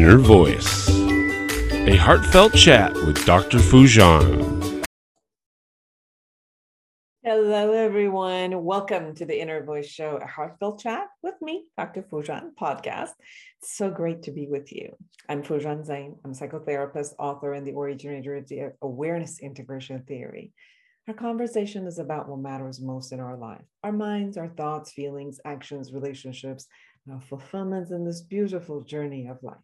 Inner Voice, a heartfelt chat with Dr. Foojan. Hello, everyone. Welcome to the Inner Voice Show, a heartfelt chat with me, Dr. Foojan podcast. It's so great to be with you. I'm Foojan Zeine. I'm a psychotherapist, author, and the originator of the awareness integration theory. Our conversation is about what matters most in our life our minds, our thoughts, feelings, actions, relationships, our fulfillments in this beautiful journey of life.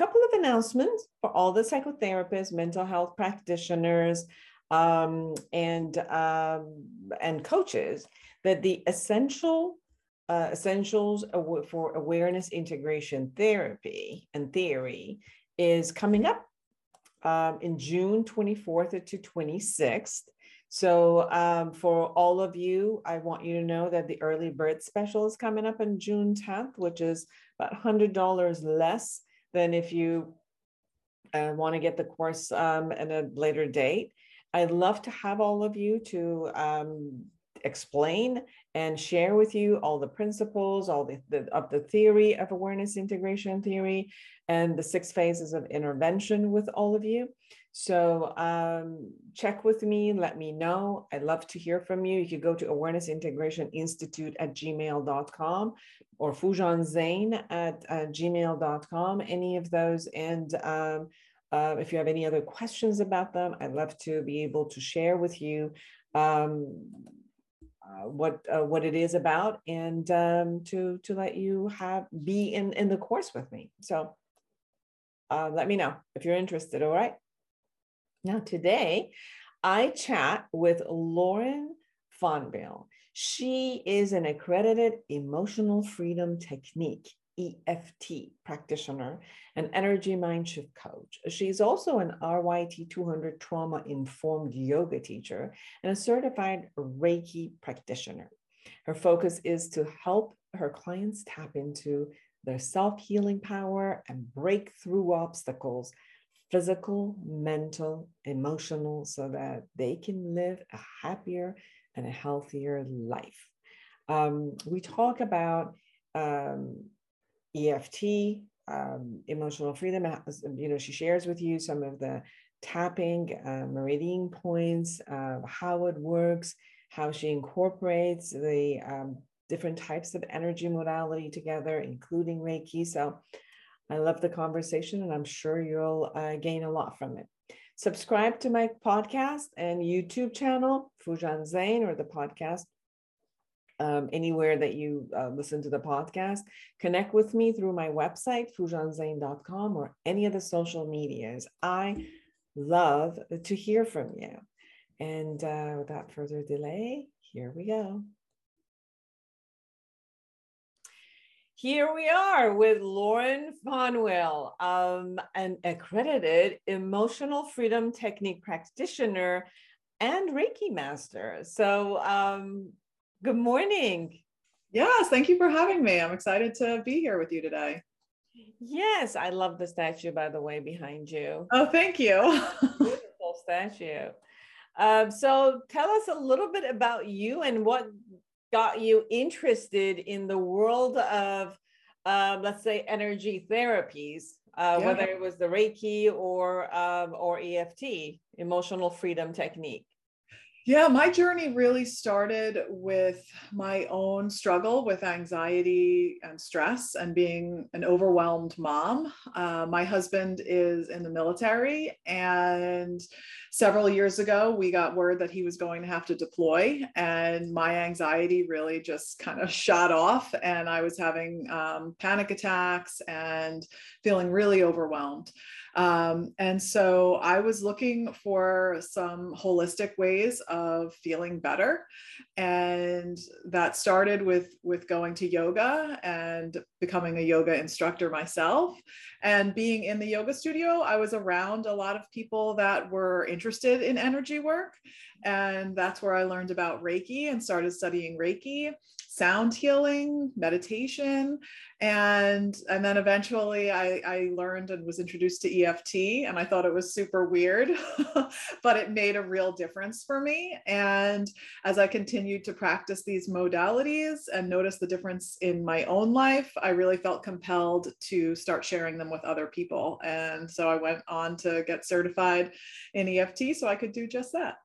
Couple of announcements for all the psychotherapists, mental health practitioners, um, and um, and coaches that the essential uh, essentials for awareness integration therapy and theory is coming up um, in June 24th to 26th. So um, for all of you, I want you to know that the early bird special is coming up on June 10th, which is about $100 less than if you uh, want to get the course um, at a later date. I'd love to have all of you to um, explain and share with you all the principles, all the, the, of the theory of awareness integration theory, and the six phases of intervention with all of you. So um, check with me, let me know. I'd love to hear from you. You could go to Awareness Integration Institute at gmail.com or Foojan Zeine at uh, gmail.com, any of those. And um, uh, if you have any other questions about them, I'd love to be able to share with you um, uh, what uh, what it is about and um, to to let you have be in in the course with me. So uh, let me know if you're interested. All right. Now today, I chat with Lauren Fonville. She is an accredited emotional freedom technique EFT practitioner, an energy mind shift coach. She's also an RYT 200 trauma informed yoga teacher and a certified Reiki practitioner. Her focus is to help her clients tap into their self healing power and break through obstacles physical, mental, emotional, so that they can live a happier and a healthier life. Um, we talk about um, EFT, um, emotional freedom. You know, she shares with you some of the tapping, uh, meridian points, uh, how it works, how she incorporates the um, different types of energy modality together, including Reiki. So I love the conversation, and I'm sure you'll uh, gain a lot from it. Subscribe to my podcast and YouTube channel, Foojan Zeine, or the podcast um, anywhere that you uh, listen to the podcast. Connect with me through my website, foojanzeine.com, or any of the social medias. I love to hear from you. And uh, without further delay, here we go. Here we are with Lauren Fonville, um, an accredited emotional freedom technique practitioner and Reiki master. So, um, Good morning. Yes, thank you for having me. I'm excited to be here with you today. Yes, I love the statue, by the way, behind you. Oh, thank you. Beautiful statue. Um, so tell us a little bit about you and what got you interested in the world of, um, let's say, energy therapies, uh, yeah. whether it was the Reiki or um, or EFT, emotional freedom technique. Yeah, my journey really started with my own struggle with anxiety and stress and being an overwhelmed mom. Uh, my husband is in the military, and several years ago, we got word that he was going to have to deploy, and my anxiety really just kind of shot off, and I was having um, panic attacks and feeling really overwhelmed. Um, and so I was looking for some holistic ways of feeling better. And that started with, with going to yoga and becoming a yoga instructor myself. And being in the yoga studio, I was around a lot of people that were interested in energy work. And that's where I learned about Reiki and started studying Reiki sound healing, meditation, and and then eventually I, I learned and was introduced to EFT, and I thought it was super weird, but it made a real difference for me. And as I continued to practice these modalities and notice the difference in my own life, I really felt compelled to start sharing them with other people. And so I went on to get certified in EFT so I could do just that.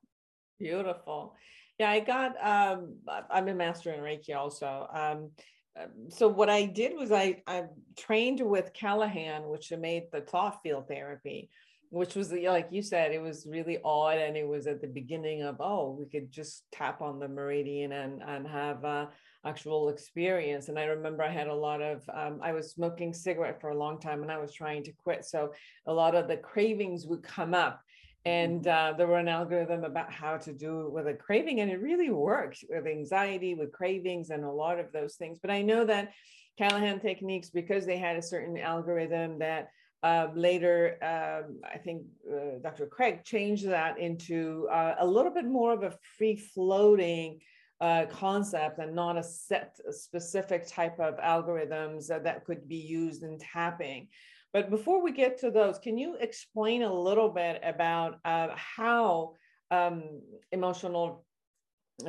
Beautiful. Yeah, I got, um, I'm a master in Reiki also. Um, um, so what I did was I, I trained with Callahan, which made the thought field therapy, which was like you said, it was really odd. And it was at the beginning of, oh, we could just tap on the meridian and, and have a actual experience. And I remember I had a lot of, um, I was smoking cigarette for a long time and I was trying to quit. So a lot of the cravings would come up and uh, there were an algorithm about how to do it with a craving and it really worked with anxiety with cravings and a lot of those things. But i know that callahan techniques because they had a certain algorithm that uh, later um, i think uh, dr craig changed that into uh, a little bit more of a free floating uh, concept and not a set a specific type of algorithms that, that could be used in tapping but before we get to those, can you explain a little bit about uh, how um, emotional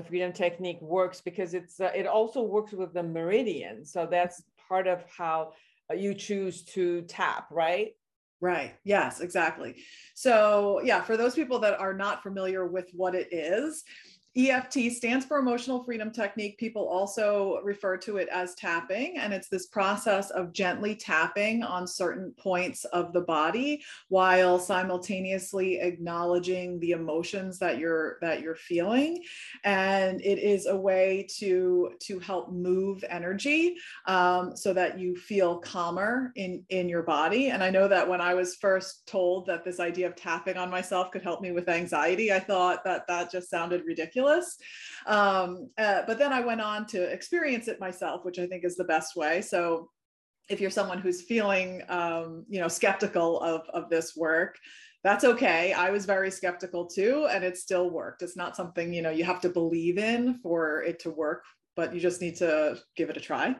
freedom technique works? Because it's uh, it also works with the meridian, so that's part of how uh, you choose to tap, right? Right. Yes, exactly. So, yeah, for those people that are not familiar with what it is, EFT stands for Emotional Freedom Technique. People also refer to it as tapping, and it's this process of gently tapping on certain points of the body while simultaneously acknowledging the emotions that you're that you're feeling. And it is a way to to help move energy um, so that you feel calmer in in your body. And I know that when I was first told that this idea of tapping on myself could help me with anxiety, I thought that that just sounded ridiculous ridiculous. Um, uh, but then I went on to experience it myself, which I think is the best way. So if you're someone who's feeling, um, you know, skeptical of, of this work, that's okay. I was very skeptical too, and it still worked. It's not something, you know, you have to believe in for it to work but you just need to give it a try.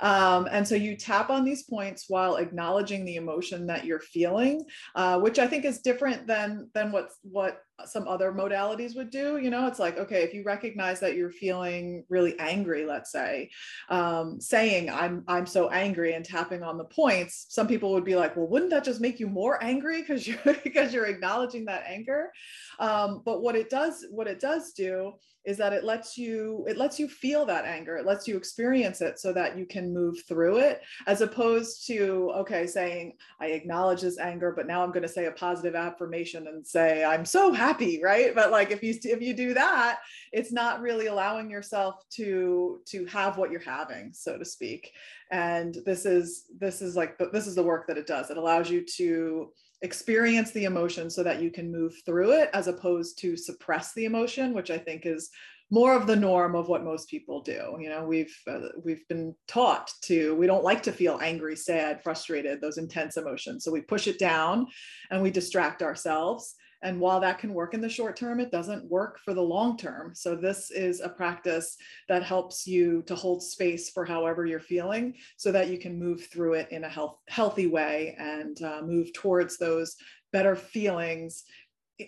Um, and so you tap on these points while acknowledging the emotion that you're feeling, uh, which I think is different than than what what some other modalities would do. You know, it's like okay, if you recognize that you're feeling really angry, let's say, um, saying I'm I'm so angry and tapping on the points, some people would be like, well, wouldn't that just make you more angry because you're because you're acknowledging that anger? Um, but what it does what it does do is that it lets you it lets you feel that anger it lets you experience it so that you can move through it as opposed to okay saying i acknowledge this anger but now i'm going to say a positive affirmation and say i'm so happy right? But like if you if you do that it's not really allowing yourself to to have what you're having so to speak. And this is this is like this is the work that it does. It allows you to experience the emotion so that you can move through it as opposed to suppress the emotion which i think is more of the norm of what most people do. You know we've uh, we've been taught to we don't like to feel angry sad frustrated those intense emotions. So we push it down and we distract ourselves and while that can work in the short term, it doesn't work for the long term. So, this is a practice that helps you to hold space for however you're feeling so that you can move through it in a health, healthy way and uh, move towards those better feelings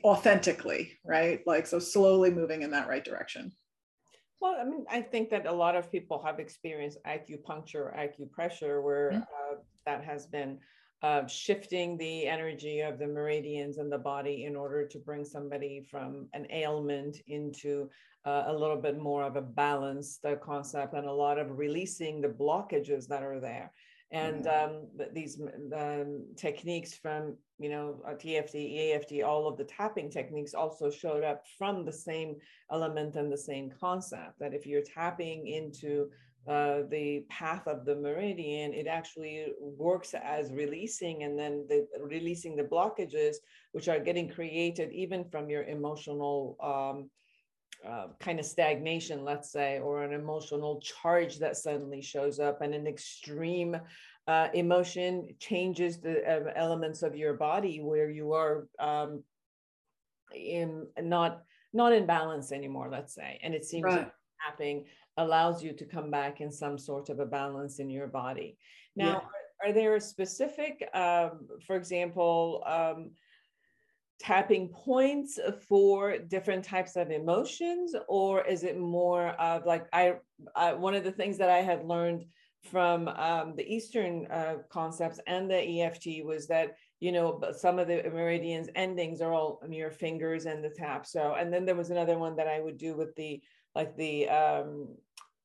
authentically, right? Like, so slowly moving in that right direction. Well, I mean, I think that a lot of people have experienced acupuncture, acupressure, where mm-hmm. uh, that has been uh, shifting the energy of the meridians in the body in order to bring somebody from an ailment into uh, a little bit more of a balanced uh, concept and a lot of releasing the blockages that are there. And mm-hmm. um, these um, techniques from, you know, TFT, EFT, all of the tapping techniques also showed up from the same element and the same concept that if you're tapping into uh, the path of the meridian, it actually works as releasing and then the releasing the blockages, which are getting created even from your emotional um, uh, kind of stagnation, let's say, or an emotional charge that suddenly shows up and an extreme uh, emotion changes the uh, elements of your body where you are um, in not not in balance anymore, let's say, and it seems right. Happening allows you to come back in some sort of a balance in your body. Now, yeah. are, are, there specific, um, for example, um, tapping points for different types of emotions, or is it more of like I, I one of the things that I had learned from um, the Eastern uh, concepts and the EFT was that you know some of the meridians endings are all near fingers and the tap. So and then there was another one that I would do with the like the um,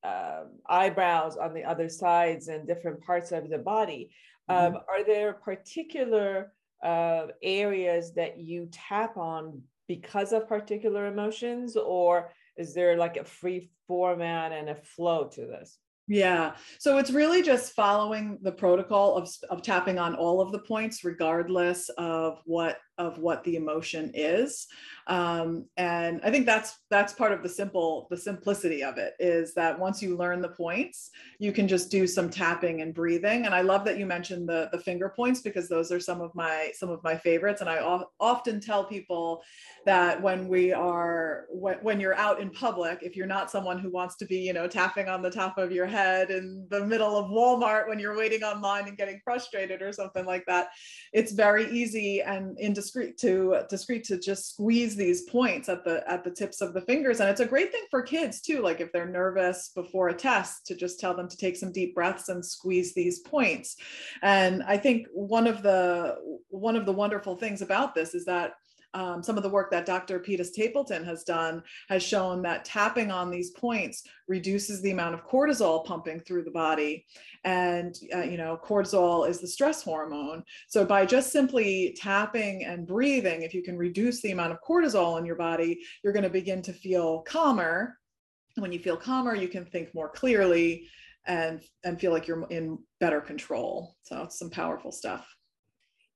uh, eyebrows on the other sides and different parts of the body. Mm-hmm. Um, are there particular uh, areas that you tap on because of particular emotions, or is there like a free format and a flow to this? Yeah. So it's really just following the protocol of, of tapping on all of the points, regardless of what of what the emotion is. Um, and i think that's that's part of the simple the simplicity of it is that once you learn the points you can just do some tapping and breathing. And i love that you mentioned the the finger points because those are some of my some of my favorites. And i often tell people that when we are when, when you're out in public if you're not someone who wants to be you know tapping on the top of your head in the middle of walmart when you're waiting online and getting frustrated or something like that it's very easy and indiscriminate discreet to discreet to just squeeze these points at the at the tips of the fingers. And it's a great thing for kids too like if they're nervous before a test to just tell them to take some deep breaths and squeeze these points. And i think one of the one of the wonderful things about this is that um, some of the work that Dr. Peta Stapleton has done has shown that tapping on these points reduces the amount of cortisol pumping through the body. And, uh, you know, cortisol is the stress hormone. So by just simply tapping and breathing, if you can reduce the amount of cortisol in your body, you're going to begin to feel calmer. When you feel calmer, you can think more clearly and and feel like you're in better control. So it's some powerful stuff.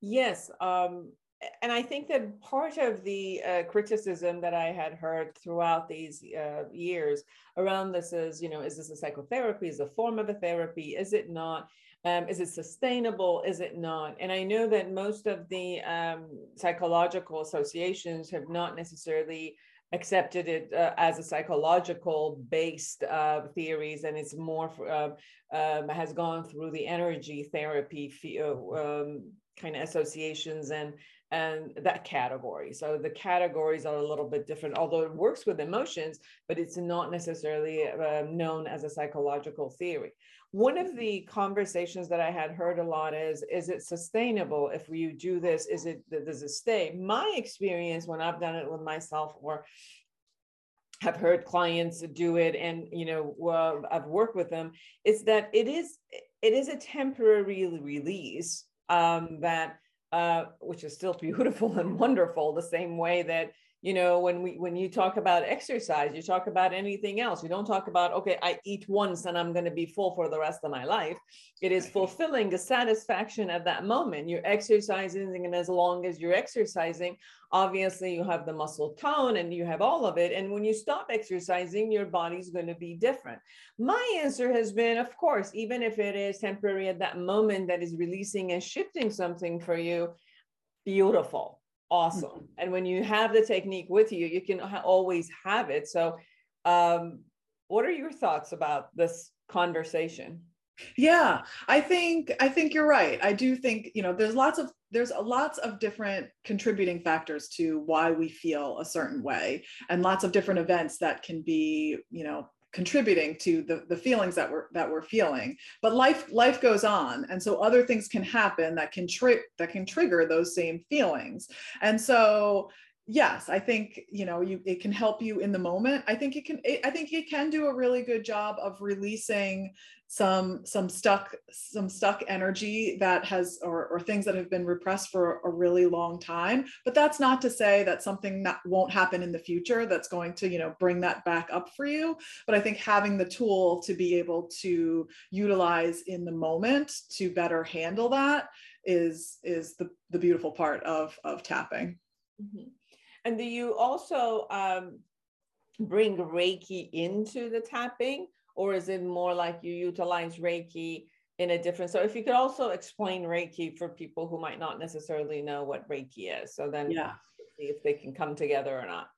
Yes, um, and I think that part of the uh, criticism that I had heard throughout these uh, years around this is, you know, is this a psychotherapy? Is a form of a therapy? Is it not? Um, is it sustainable? Is it not? And I know that most of the um, psychological associations have not necessarily accepted it uh, as a psychological based uh, theories and it's more uh, um, has gone through the energy therapy um, kind of associations and and that category. So the categories are a little bit different, although it works with emotions, but it's not necessarily uh, known as a psychological theory. One of the conversations that I had heard a lot is, is it sustainable if you do this? Is it, does it stay? My experience when I've done it with myself or have heard clients do it and you know i've worked with them is that it is it is a temporary release um, that uh, which is still beautiful and wonderful, the same way that you know when we when you talk about exercise you talk about anything else. You don't talk about okay i eat once and i'm going to be full for the rest of my life. It is mm-hmm. fulfilling the satisfaction at that moment. You're exercising and as long as you're exercising obviously you have the muscle tone and you have all of it. And when you stop exercising your body's going to be different. My answer has been of course even if it is temporary at that moment that is releasing and shifting something for you beautiful awesome. Mm-hmm. And when you have the technique with you, you can ha- always have it. So, um, what are your thoughts about this conversation? Yeah, I think I think you're right. I do think you know there's lots of there's lots of different contributing factors to why we feel a certain way, and lots of different events that can be you know contributing to the, the feelings that we're that we're feeling. But life life goes on and so other things can happen that can trip that can trigger those same feelings. And so yes i think you know you it can help you in the moment. I think it can it, i think it can do a really good job of releasing some some stuck some stuck energy that has or, or things that have been repressed for a really long time. But that's not to say that something that won't happen in the future that's going to you know bring that back up for you. But i think having the tool to be able to utilize in the moment to better handle that is is the, the beautiful part of of tapping. Mm-hmm. And do you also um, bring reiki into the tapping or is it more like you utilize Reiki in a different? So if you could also explain Reiki for people who might not necessarily know what Reiki is. So then yeah. If they can come together or not.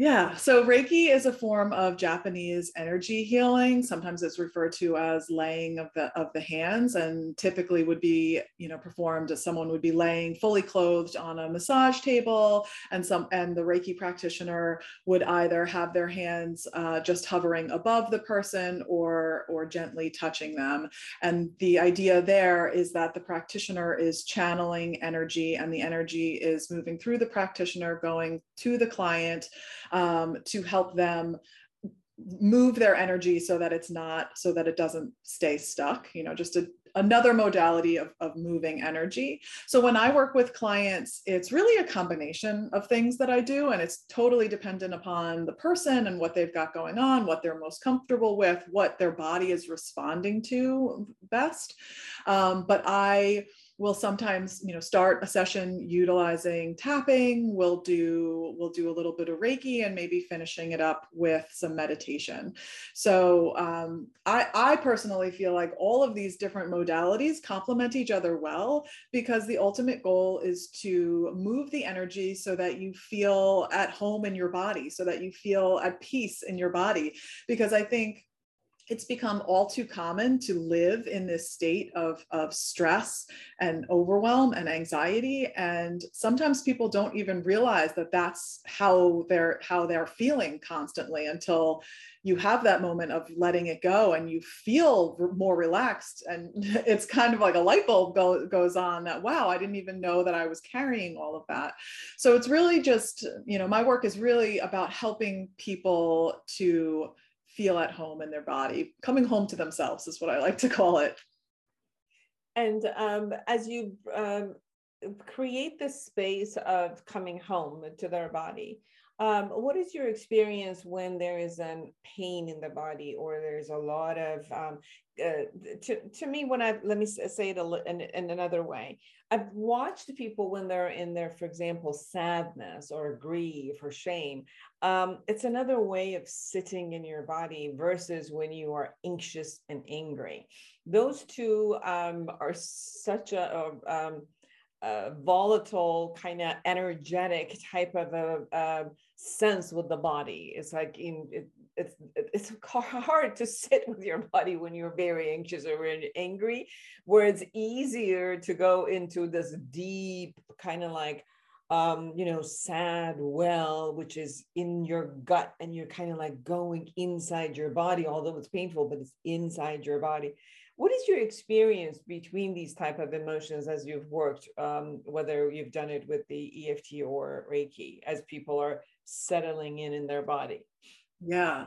Yeah, so Reiki is a form of Japanese energy healing. Sometimes it's referred to as laying of the of the hands, and typically would be you know performed as someone would be laying fully clothed on a massage table, and some and the Reiki practitioner would either have their hands uh, just hovering above the person or or gently touching them. And the idea there is that the practitioner is channeling energy, and the energy is moving through the practitioner, going to the client um, to help them move their energy so that it's not so that it doesn't stay stuck you know just a, another modality of, of moving energy. So when i work with clients it's really a combination of things that i do and it's totally dependent upon the person and what they've got going on what they're most comfortable with what their body is responding to best. Um, but i we'll sometimes you know start a session utilizing tapping. We'll do we'll do a little bit of reiki and maybe finishing it up with some meditation. So um, I, I personally feel like all of these different modalities complement each other well because the ultimate goal is to move the energy so that you feel at home in your body so that you feel at peace in your body. Because i think it's become all too common to live in this state of, of stress and overwhelm and anxiety. And sometimes people don't even realize that that's how they're how they're feeling constantly until you have that moment of letting it go and you feel more relaxed. And it's kind of like a light bulb go, goes on that wow i didn't even know that i was carrying all of that. So it's really just you know my work is really about helping people to feel at home in their body. Coming home to themselves is what I like to call it. And um, as you um, create this space of coming home to their body, um, what is your experience when there is a pain in the body or there's a lot of um, uh, to, to me when i let me say it in, in another way i've watched people when they're in their for example sadness or grief or shame um, it's another way of sitting in your body versus when you are anxious and angry. Those two um, are such a, a um, uh, volatile kind of energetic type of a, a, sense with the body. It's like in it, it's it's hard to sit with your body when you're very anxious or angry where it's easier to go into this deep kind of like um you know sad well which is in your gut and you're kind of like going inside your body although it's painful but it's inside your body what is your experience between these type of emotions as you've worked, um, whether you've done it with the EFT or Reiki, as people are settling in in their body? Yeah.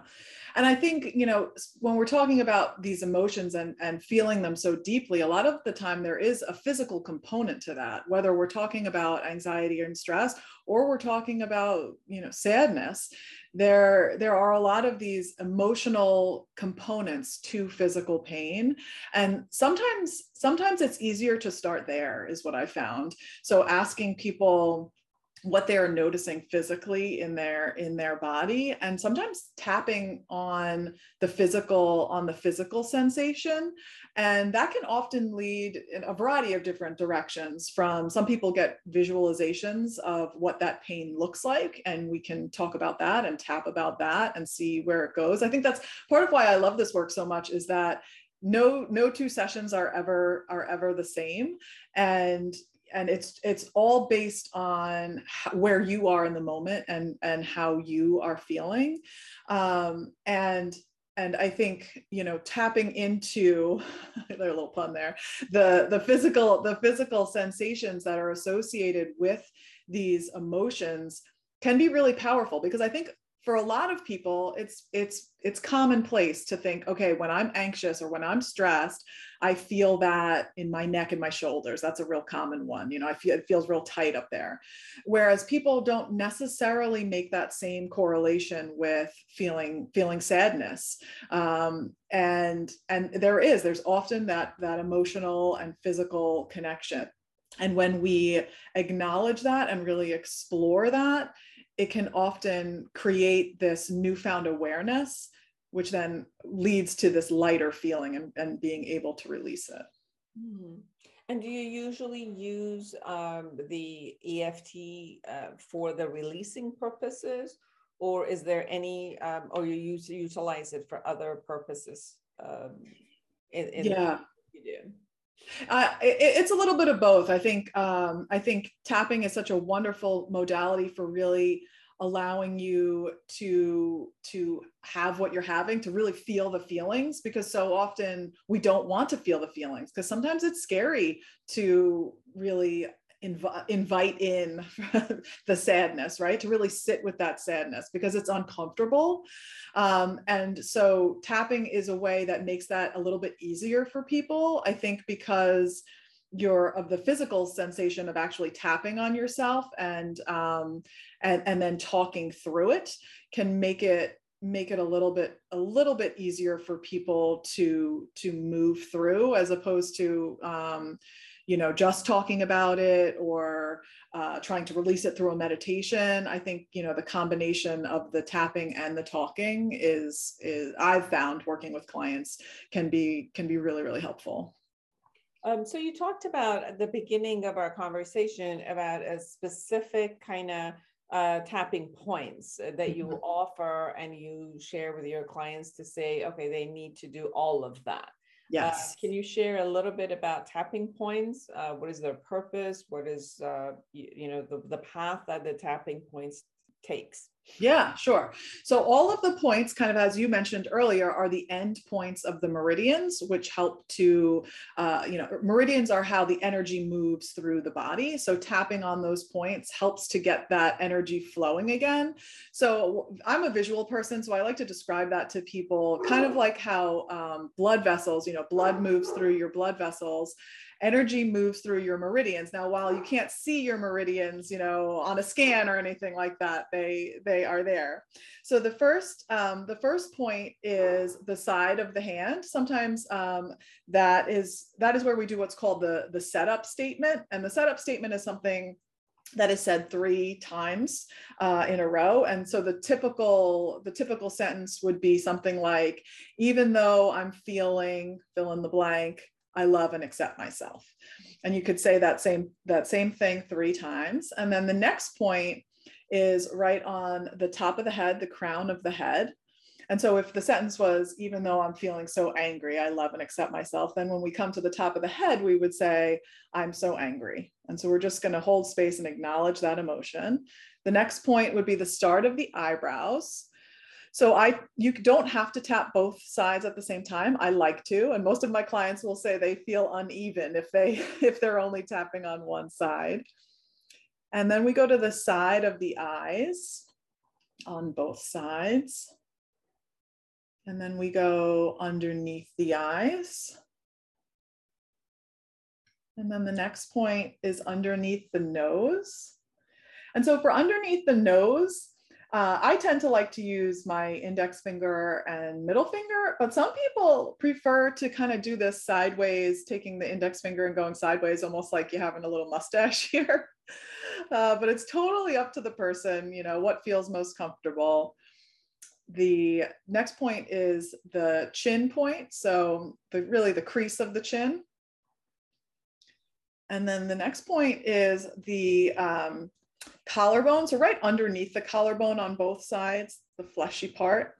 And I think, you know, when we're talking about these emotions and, and feeling them so deeply, a lot of the time there is a physical component to that, whether we're talking about anxiety and stress or we're talking about, you know, sadness. There, there are a lot of these emotional components to physical pain. And sometimes, sometimes it's easier to start there, is what I found. So asking people, what they are noticing physically in their in their body and sometimes tapping on the physical on the physical sensation. And that can often lead in a variety of different directions from some people get visualizations of what that pain looks like and we can talk about that and tap about that and see where it goes. I think that's part of why i love this work so much is that no no two sessions are ever are ever the same. And and it's it's all based on how, where you are in the moment and and how you are feeling. Um, and and i think you know tapping into a little pun there the the physical the physical sensations that are associated with these emotions can be really powerful because i think for a lot of people it's it's it's commonplace to think okay when i'm anxious or when i'm stressed i feel that in my neck and my shoulders. That's a real common one you know i feel it feels real tight up there. Whereas people don't necessarily make that same correlation with feeling feeling sadness. Um, and and there is there's often that that emotional and physical connection. And when we acknowledge that and really explore that it can often create this newfound awareness, which then leads to this lighter feeling and, and being able to release it. Mm. And do you usually use um, the EFT uh, for the releasing purposes, or is there any, um, or you use utilize it for other purposes? Um, in, in yeah, you do. Uh, it, it's a little bit of both. I think um, I think tapping is such a wonderful modality for really allowing you to to have what you're having to really feel the feelings because so often we don't want to feel the feelings because sometimes it's scary to really inv- invite in the sadness right? To really sit with that sadness because it's uncomfortable. Um, and so tapping is a way that makes that a little bit easier for people i think because your of the physical sensation of actually tapping on yourself and um, and and then talking through it can make it make it a little bit a little bit easier for people to to move through as opposed to um, you know just talking about it or uh, trying to release it through a meditation i think you know the combination of the tapping and the talking is is i've found working with clients can be can be really really helpful um, so you talked about at the beginning of our conversation about a specific kind of uh, tapping points that you mm-hmm. offer and you share with your clients to say, okay, they need to do all of that. Yes. Uh, can you share a little bit about tapping points? Uh, what is their purpose? What is, uh, you, you, know, the, the path that the tapping points takes? Yeah, sure. So all of the points, kind of as you mentioned earlier, are the end points of the meridians, which help to, uh, you know, meridians are how the energy moves through the body. So tapping on those points helps to get that energy flowing again. So I'm a visual person, so I like to describe that to people, kind of like how um, blood vessels, you know, blood moves through your blood vessels energy moves through your meridians. Now, while you can't see your meridians, you know, on a scan or anything like that, they they are there. So the first um, the first point is the side of the hand. Sometimes um, that is that is where we do what's called the the setup statement, and the setup statement is something that is said three times uh, in a row and so the typical the typical sentence would be something like even though i'm feeling fill in the blank I love and accept myself. And you could say that same that same thing three times. And then the next point is right on the top of the head, the crown of the head. And so if the sentence was, even though I'm feeling so angry, I love and accept myself, then when we come to the top of the head, we would say, I'm so angry. And so we're just going to hold space and acknowledge that emotion. The next point would be the start of the eyebrows. So I you don't have to tap both sides at the same time. I like to, and most of my clients will say they feel uneven if they if they're only tapping on one side. And then we go to the side of the eyes on both sides. And then we go underneath the eyes. And then the next point is underneath the nose. And so for underneath the nose, uh, I tend to like to use my index finger and middle finger, but some people prefer to kind of do this sideways, taking the index finger and going sideways, almost like you're having a little mustache here. Uh, but it's totally up to the person, you know, what feels most comfortable. The next point is the chin point. So the really the crease of the chin. And then the next point is the um, collarbone. So right underneath the collarbone on both sides, the fleshy part.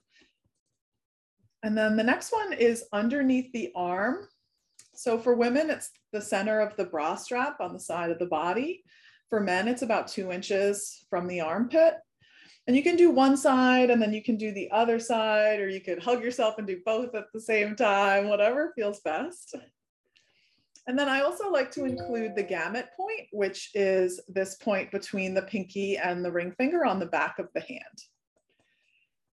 And then the next one is underneath the arm. So for women, it's the center of the bra strap on the side of the body. For men, it's about two inches from the armpit. And you can do one side and then you can do the other side, or you could hug yourself and do both at the same time, whatever feels best. And then I also like to include the gamut point, which is this point between the pinky and the ring finger on the back of the hand.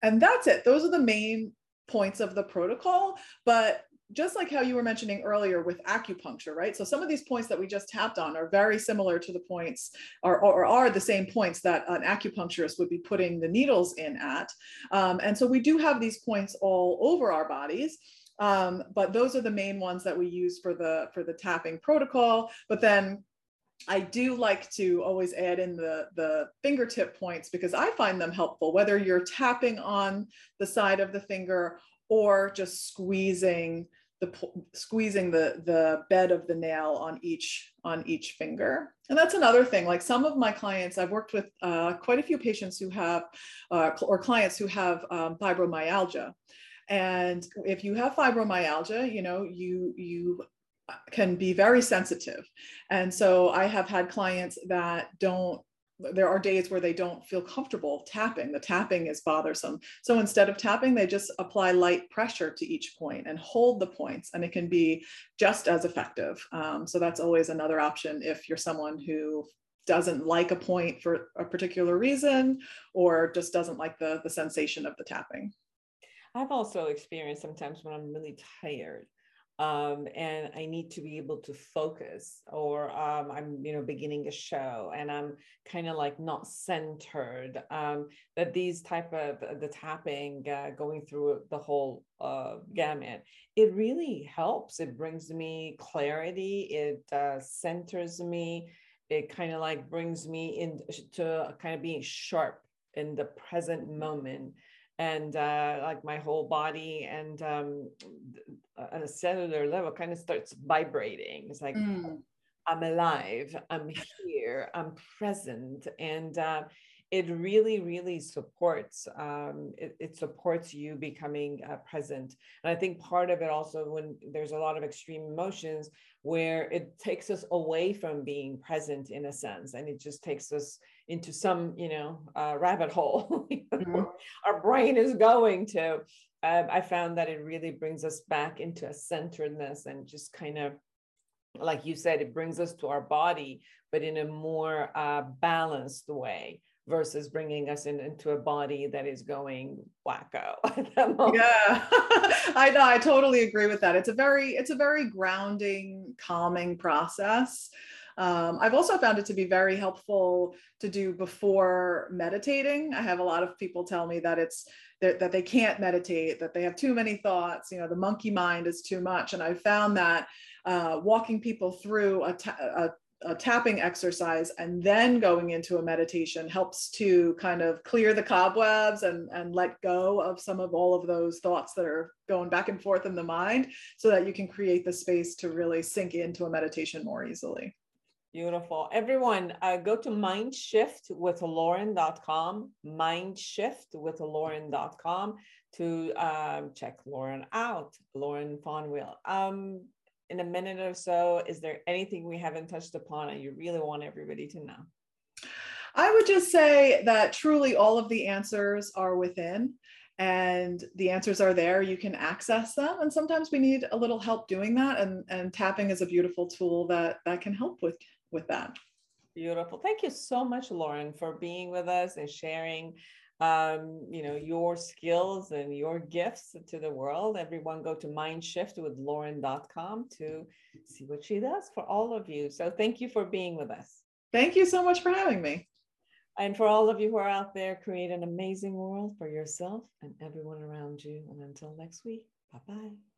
And that's it. Those are the main points of the protocol. But just like how you were mentioning earlier with acupuncture, right? So some of these points that we just tapped on are very similar to the points or, or are the same points that an acupuncturist would be putting the needles in at. Um, and so we do have these points all over our bodies. Um, but those are the main ones that we use for the for the tapping protocol. But then I do like to always add in the, the fingertip points because I find them helpful, whether you're tapping on the side of the finger or just squeezing the squeezing the the bed of the nail on each on each finger and that's another thing like some of my clients i've worked with uh, quite a few patients who have uh, or clients who have um, fibromyalgia and if you have fibromyalgia you know you you can be very sensitive and so i have had clients that don't there are days where they don't feel comfortable tapping. The tapping is bothersome. So instead of tapping, they just apply light pressure to each point and hold the points, and it can be just as effective. Um, so that's always another option if you're someone who doesn't like a point for a particular reason or just doesn't like the, the sensation of the tapping. I've also experienced sometimes when I'm really tired um, and I need to be able to focus, or um, I'm, you know, beginning a show and I'm kind of like not centered. Um, that these type of uh, the tapping, uh, going through the whole uh, gamut, it really helps. It brings me clarity. It uh, centers me. It kind of like brings me into kind of being sharp in the present moment and uh, like my whole body and um, on a cellular level kind of starts vibrating. It's like mm. I'm alive, I'm here, I'm present, and uh, it really, really supports. Um, it, it, supports you becoming uh, present, and I think part of it also when there's a lot of extreme emotions where it takes us away from being present in a sense, and it just takes us into some you know uh, rabbit hole mm-hmm. our brain is going to um, i found that it really brings us back into a centeredness and just kind of like you said it brings us to our body but in a more uh, balanced way versus bringing us in, into a body that is going wacko yeah i know i totally agree with that it's a very it's a very grounding calming process um, I've also found it to be very helpful to do before meditating. I have a lot of people tell me that it's that, that they can't meditate, that they have too many thoughts, you know, the monkey mind is too much. And I found that uh, walking people through a, ta- a a tapping exercise and then going into a meditation helps to kind of clear the cobwebs and, and let go of some of all of those thoughts that are going back and forth in the mind so that you can create the space to really sink into a meditation more easily. Beautiful. Everyone, uh, go to mindshiftwithlauren.com, mindshiftwithlauren.com to um, check Lauren out, Lauren Fonville. Um, in a minute or so, is there anything we haven't touched upon and you really want everybody to know? I would just say that truly all of the answers are within and the answers are there you can access them and sometimes we need a little help doing that and and tapping is a beautiful tool that that can help with with that. Beautiful. Thank you so much, Lauren, for being with us and sharing um, you know, your skills and your gifts to the world. Everyone go to mindshiftwithlauren.com to see what she does for all of you. So thank you for being with us. Thank you so much for having me. And for all of you who are out there, create an amazing world for yourself and everyone around you. And until next week, bye bye.